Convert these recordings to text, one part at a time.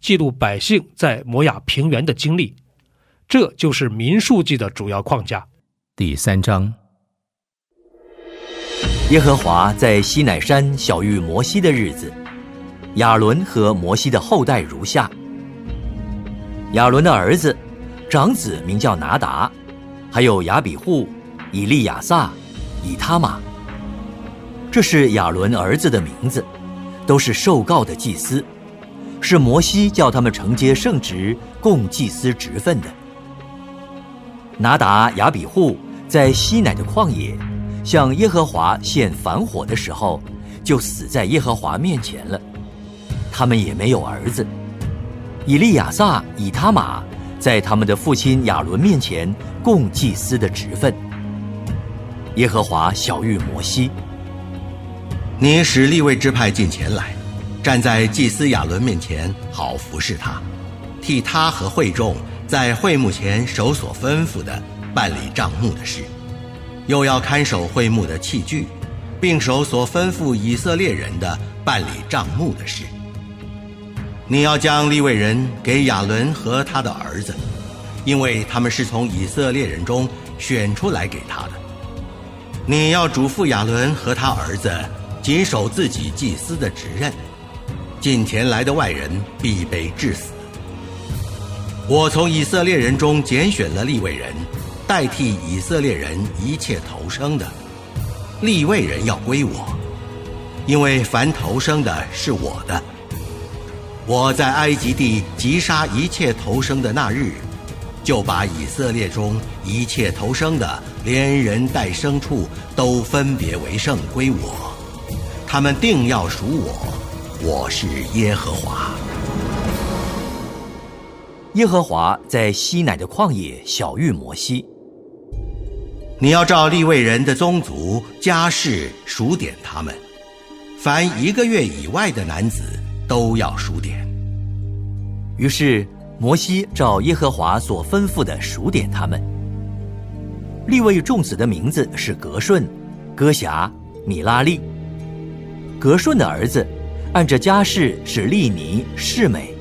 记录百姓在摩亚平原的经历。这就是民数记的主要框架。第三章。耶和华在西乃山小遇摩西的日子，亚伦和摩西的后代如下：亚伦的儿子，长子名叫拿达，还有亚比户、以利亚撒、以他玛。这是亚伦儿子的名字，都是受告的祭司，是摩西叫他们承接圣职，供祭司职分的。拿达、亚比户在西乃的旷野。向耶和华献反火的时候，就死在耶和华面前了。他们也没有儿子。以利亚撒、以他玛在他们的父亲亚伦面前供祭司的职分。耶和华小谕摩西：“你使立位支派进前来，站在祭司亚伦面前，好服侍他，替他和会众在会幕前守所吩咐的办理账目的事。”又要看守会幕的器具，并守所吩咐以色列人的办理账目的事。你要将立位人给亚伦和他的儿子，因为他们是从以色列人中选出来给他的。你要嘱咐亚伦和他儿子谨守自己祭司的职任，近前来的外人必被致死。我从以色列人中拣选了立位人。代替以色列人一切投生的立位人要归我，因为凡投生的是我的。我在埃及地击杀一切投生的那日，就把以色列中一切投生的，连人带牲畜，都分别为圣归我。他们定要属我，我是耶和华。耶和华在西乃的旷野小遇摩西。你要照立位人的宗族家世数点他们，凡一个月以外的男子都要数点。于是摩西照耶和华所吩咐的数点他们。立位众子的名字是格顺、哥辖、米拉利。格顺的儿子按着家世是利尼、世美。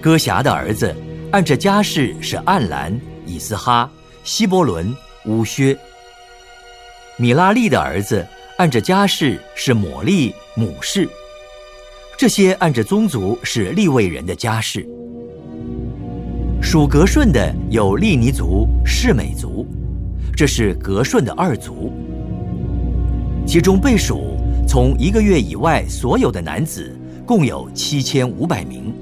哥辖的儿子按着家世是暗兰、以斯哈、希伯伦。乌薛，米拉利的儿子按着家世是抹利母氏，这些按着宗族是利未人的家世。属格顺的有利尼族、士美族，这是格顺的二族。其中被属从一个月以外所有的男子共有七千五百名。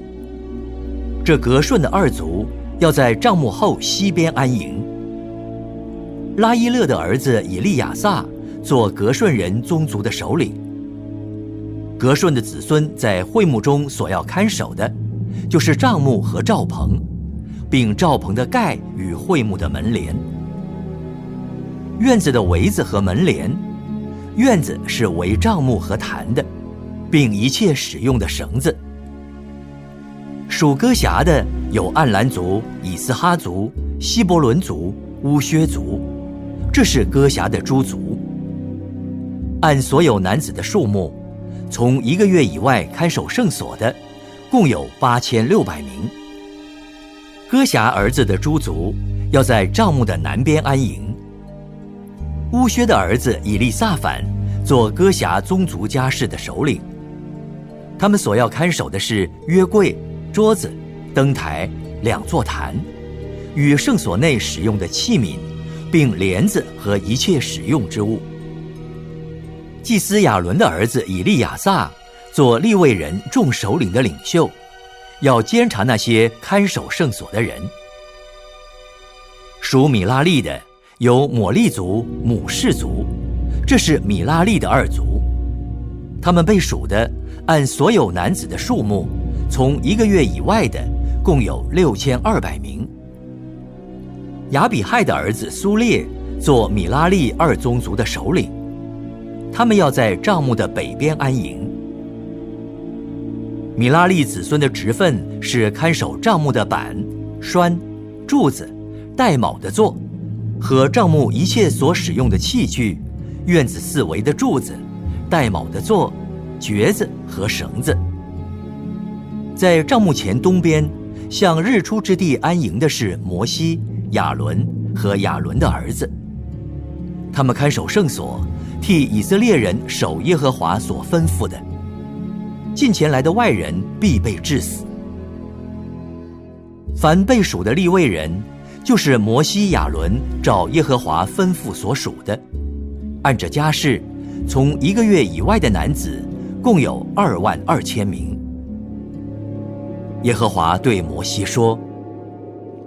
这格顺的二族要在帐幕后西边安营。拉伊勒的儿子以利亚撒做格顺人宗族的首领。格顺的子孙在会幕中所要看守的，就是帐幕和罩棚，并罩棚的盖与会幕的门帘。院子的围子和门帘，院子是围帐幕和坛的，并一切使用的绳子。属歌辖的有暗兰族、以斯哈族、希伯伦族、乌薛族。这是歌辖的诸族，按所有男子的数目，从一个月以外看守圣所的，共有八千六百名。歌辖儿子的诸族要在帐幕的南边安营。乌薛的儿子以利撒反做歌辖宗族家室的首领。他们所要看守的是约柜、桌子、灯台、两座坛，与圣所内使用的器皿，并帘子和一切使用之物。祭司亚伦的儿子以利亚撒做立位人众首领的领袖，要监察那些看守圣所的人。属米拉利的有抹利族、母氏族，这是米拉利的二族。他们被数的按所有男子的数目，从一个月以外的共有六千二百名。亚比亥的儿子苏列做米拉利二宗族的首领。他们要在帐幕的北边安营。米拉利子孙的职分是看守帐幕的板、栓、柱子、带卯的座，和帐幕一切所使用的器具、院子四围的柱子、带卯的座、橛子和绳子。在帐幕前东边，向日出之地安营的是摩西、亚伦和亚伦的儿子。他们看守圣所。替以色列人守耶和华所吩咐的，近前来的外人必被致死。凡被数的立位人，就是摩西、亚伦照耶和华吩咐所属的，按着家世，从一个月以外的男子，共有二万二千名。耶和华对摩西说：“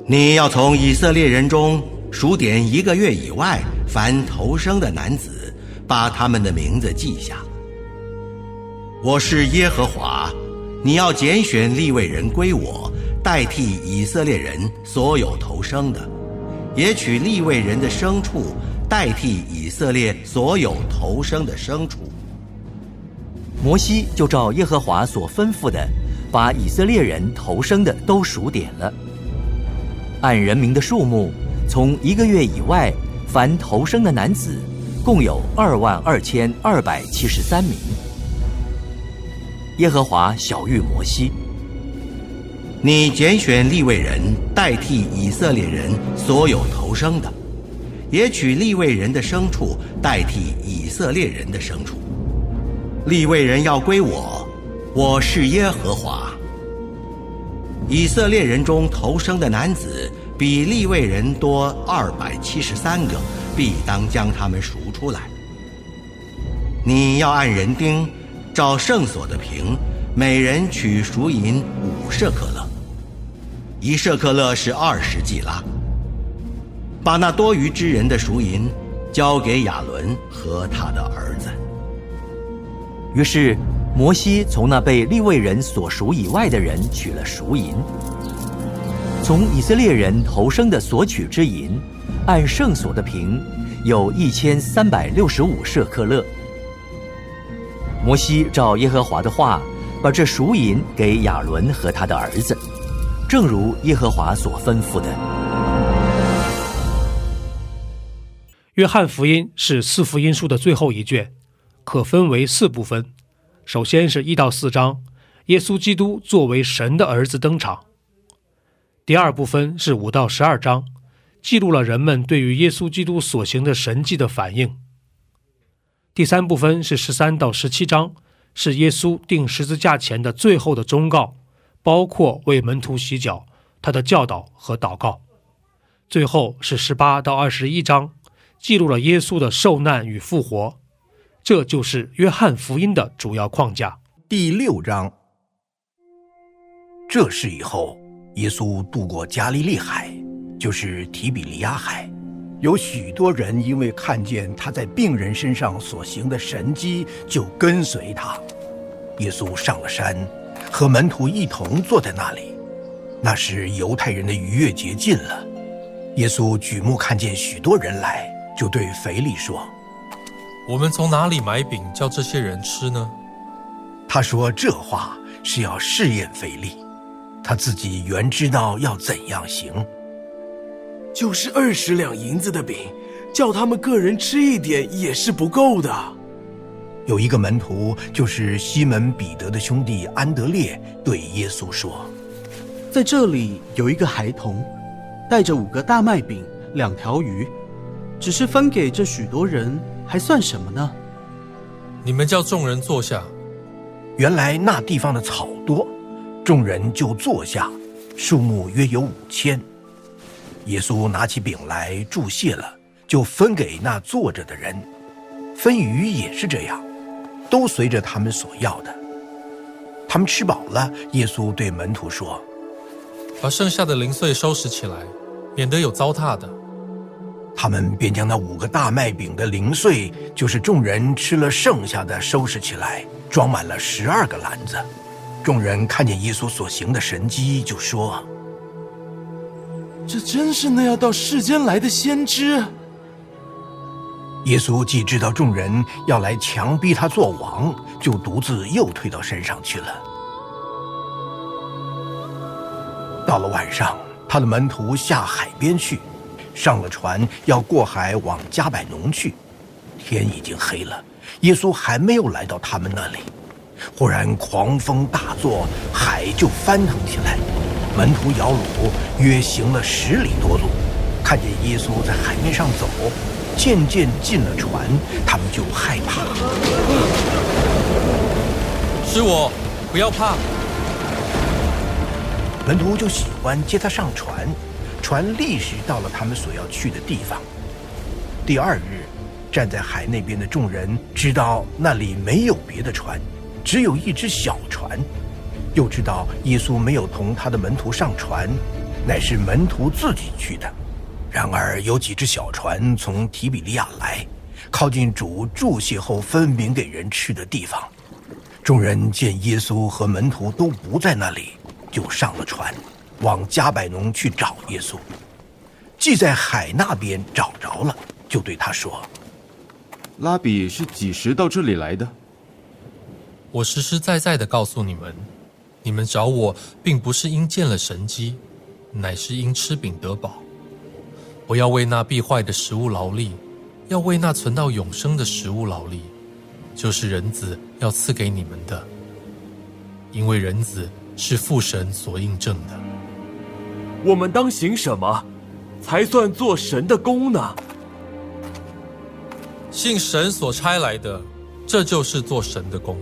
你要从以色列人中数点一个月以外凡头生的男子。”把他们的名字记下。我是耶和华，你要拣选立位人归我，代替以色列人所有投生的，也取立位人的牲畜代替以色列所有投生的牲畜。摩西就照耶和华所吩咐的，把以色列人投生的都数点了，按人民的数目，从一个月以外凡投生的男子。共有二万二千二百七十三名。耶和华小谕摩西：“你拣选立位人代替以色列人所有投生的，也取立位人的牲畜代替以色列人的牲畜。立位人要归我，我是耶和华。以色列人中投生的男子比立位人多二百七十三个。”必当将他们赎出来。你要按人丁，照圣所的平，每人取赎银五舍克勒，一舍克勒是二十季拉。把那多余之人的赎银交给亚伦和他的儿子。于是摩西从那被立位人所赎以外的人取了赎银，从以色列人头生的所取之银。按圣所的平，有一千三百六十五舍克勒。摩西照耶和华的话，把这赎银给亚伦和他的儿子，正如耶和华所吩咐的。约翰福音是四福音书的最后一卷，可分为四部分。首先是一到四章，耶稣基督作为神的儿子登场。第二部分是五到十二章。记录了人们对于耶稣基督所行的神迹的反应。第三部分是十三到十七章，是耶稣定十字架前的最后的忠告，包括为门徒洗脚、他的教导和祷告。最后是十八到二十一章，记录了耶稣的受难与复活。这就是约翰福音的主要框架。第六章，这事以后，耶稣渡过加利利海。就是提比利亚海，有许多人因为看见他在病人身上所行的神迹，就跟随他。耶稣上了山，和门徒一同坐在那里。那时犹太人的逾越节近了，耶稣举目看见许多人来，就对腓力说：“我们从哪里买饼叫这些人吃呢？”他说这话是要试验腓力，他自己原知道要怎样行。就是二十两银子的饼，叫他们个人吃一点也是不够的。有一个门徒，就是西门彼得的兄弟安德烈，对耶稣说：“在这里有一个孩童，带着五个大麦饼、两条鱼，只是分给这许多人，还算什么呢？”你们叫众人坐下。原来那地方的草多，众人就坐下，数目约有五千。耶稣拿起饼来注谢了，就分给那坐着的人。分鱼也是这样，都随着他们所要的。他们吃饱了，耶稣对门徒说：“把剩下的零碎收拾起来，免得有糟蹋的。”他们便将那五个大麦饼的零碎，就是众人吃了剩下的，收拾起来，装满了十二个篮子。众人看见耶稣所行的神迹，就说：“这真是那要到世间来的先知。”耶稣既知道众人要来强逼他做王，就独自又退到山上去了。到了晚上，他的门徒下海边去。上了船，要过海往加百农去。天已经黑了，耶稣还没有来到他们那里。忽然狂风大作，海就翻腾起来。门徒摇橹，约行了十里多路，看见耶稣在海面上走，渐渐进了船，他们就害怕。是我，不要怕。门徒就喜欢接他上船。船立时到了他们所要去的地方。第二日，站在海那边的众人知道那里没有别的船，只有一只小船，又知道耶稣没有同他的门徒上船，乃是门徒自己去的。然而有几只小船从提比利亚来，靠近主注谢后分明给人吃的地方。众人见耶稣和门徒都不在那里，就上了船。往加百农去找耶稣，既在海那边找着了，就对他说：“拉比是几时到这里来的？”我实实在在的告诉你们，你们找我，并不是因见了神机，乃是因吃饼得饱。我要为那必坏的食物劳力，要为那存到永生的食物劳力，就是人子要赐给你们的，因为人子是父神所印证的。我们当行什么，才算做神的功呢？信神所差来的，这就是做神的功。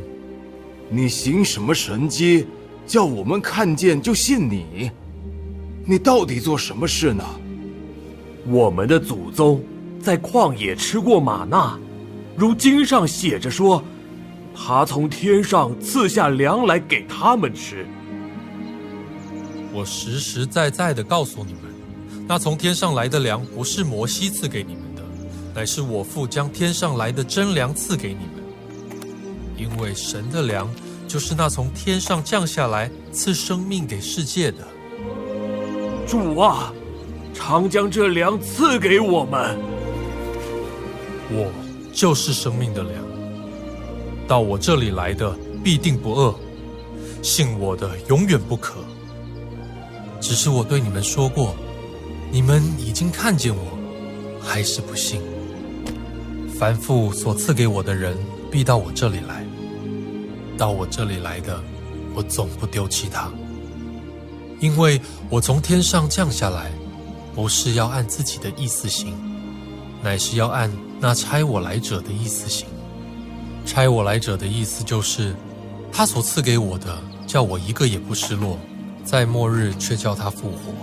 你行什么神迹，叫我们看见就信你？你到底做什么事呢？我们的祖宗在旷野吃过玛纳，如经上写着说，他从天上赐下粮来给他们吃。我实实在在的告诉你们，那从天上来的粮不是摩西赐给你们的，乃是我父将天上来的真粮赐给你们。因为神的粮就是那从天上降下来赐生命给世界的。主啊，常将这粮赐给我们。我就是生命的粮，到我这里来的必定不饿，信我的永远不渴。只是我对你们说过，你们已经看见我，还是不信。凡父所赐给我的人，必到我这里来。到我这里来的，我总不丢弃他，因为我从天上降下来，不是要按自己的意思行，乃是要按那差我来者的意思行。差我来者的意思就是，他所赐给我的，叫我一个也不失落。在末日却叫他复活，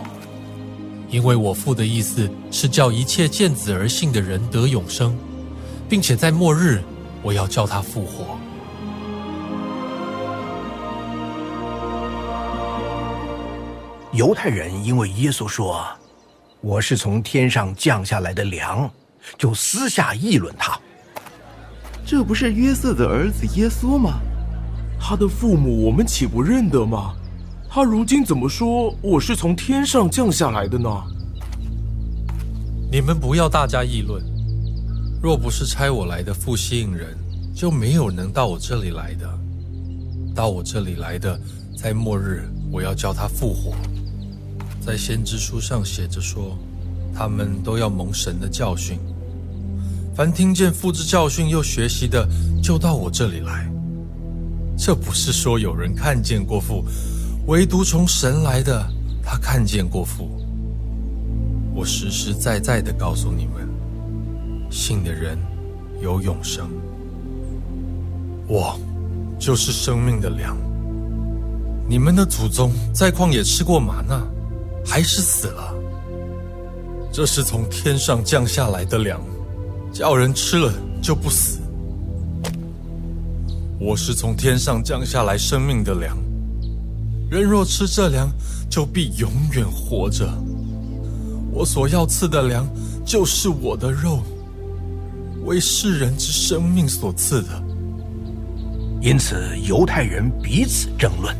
因为我父的意思是叫一切见子而信的人得永生，并且在末日我要叫他复活。犹太人因为耶稣说我是从天上降下来的粮，就私下议论他。这不是约瑟的儿子耶稣吗？他的父母我们岂不认得吗？他如今怎么说我是从天上降下来的呢？你们不要大家议论。若不是差我来的父吸引人，就没有能到我这里来的。到我这里来的，在末日我要叫他复活。在先知书上写着说，他们都要蒙神的教训。凡听见父之教训又学习的，就到我这里来。这不是说有人看见过父。唯独从神来的，他看见过父。我实实在在的告诉你们，信的人有永生。我就是生命的粮。你们的祖宗在旷野吃过玛纳，还是死了。这是从天上降下来的粮，叫人吃了就不死。我是从天上降下来生命的粮，人若吃这粮，就必永远活着。我所要赐的粮，就是我的肉，为世人之生命所赐的。因此，犹太人彼此争论：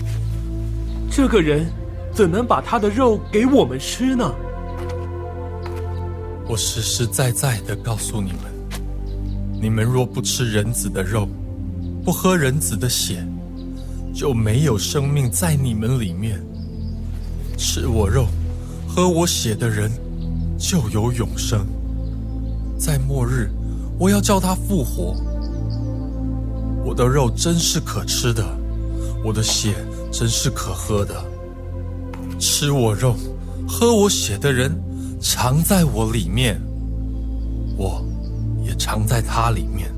这个人怎能把他的肉给我们吃呢？我实实在在的告诉你们：你们若不吃人子的肉，不喝人子的血，就没有生命在你们里面。吃我肉。喝我血的人就有永生，在末日我要叫他复活。我的肉真是可吃的，我的血真是可喝的。吃我肉、喝我血的人藏在我里面，我也藏在他里面。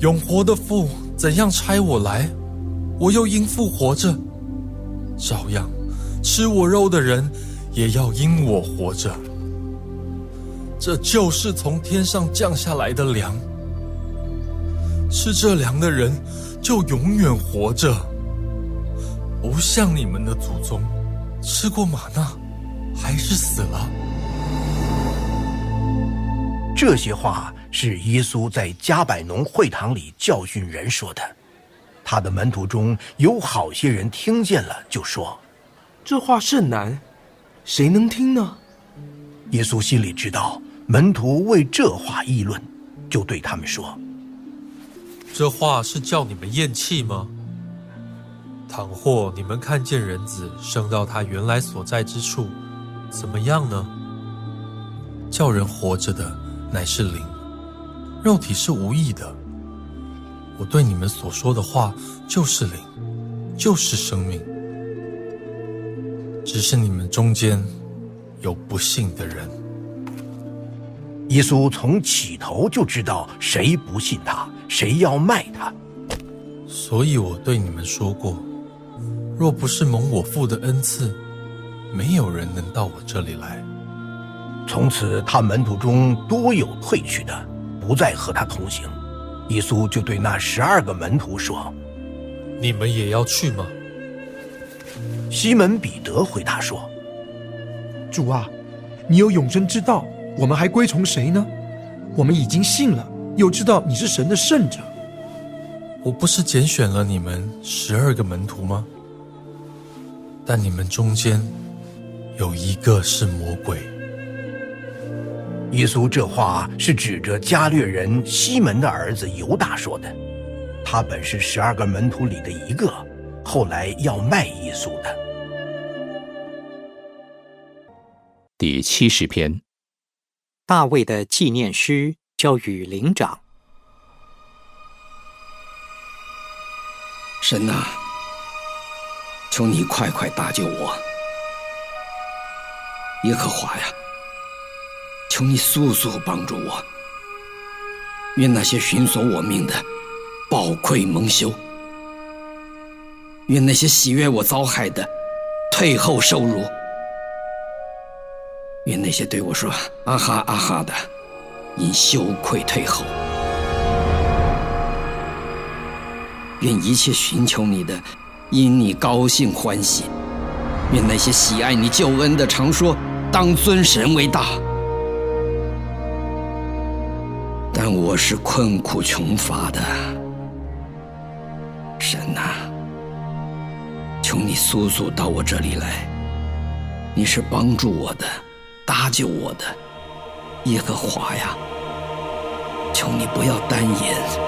永活的父怎样差我来，我又因复活着，照样。吃我肉的人，也要因我活着。这就是从天上降下来的粮。吃这粮的人，就永远活着，不像你们的祖宗，吃过玛纳，还是死了。这些话是耶稣在加百农会堂里教训人说的。他的门徒中有好些人听见了，就说。这话甚难，谁能听呢？耶稣心里知道门徒为这话议论，就对他们说：“这话是叫你们咽气吗？倘或你们看见人子升到他原来所在之处，怎么样呢？叫人活着的乃是灵，肉体是无益的。我对你们所说的话就是灵，就是生命。”只是你们中间有不信的人。耶稣从起头就知道谁不信他，谁要卖他。所以我对你们说过，若不是蒙我父的恩赐，没有人能到我这里来。从此，他门徒中多有退去的，不再和他同行。耶稣就对那十二个门徒说：“你们也要去吗？”西门彼得回答说：“主啊，你有永生之道，我们还归从谁呢？我们已经信了，又知道你是神的圣者。我不是拣选了你们十二个门徒吗？但你们中间有一个是魔鬼。”耶稣这话是指着加略人西门的儿子犹大说的，他本是十二个门徒里的一个。后来要卖耶稣的。第七十篇，大卫的纪念诗，交与灵长。神呐，求你快快搭救我！耶和华呀，求你速速帮助我！愿那些寻索我命的，暴愧蒙羞。愿那些喜悦我遭害的，退后受辱；愿那些对我说“啊哈啊哈”的，因羞愧退后；愿一切寻求你的，因你高兴欢喜；愿那些喜爱你救恩的，常说“当尊神为大”。但我是困苦穷乏的，神呐！求你速速到我这里来！你是帮助我的、搭救我的耶和华呀！求你不要单言。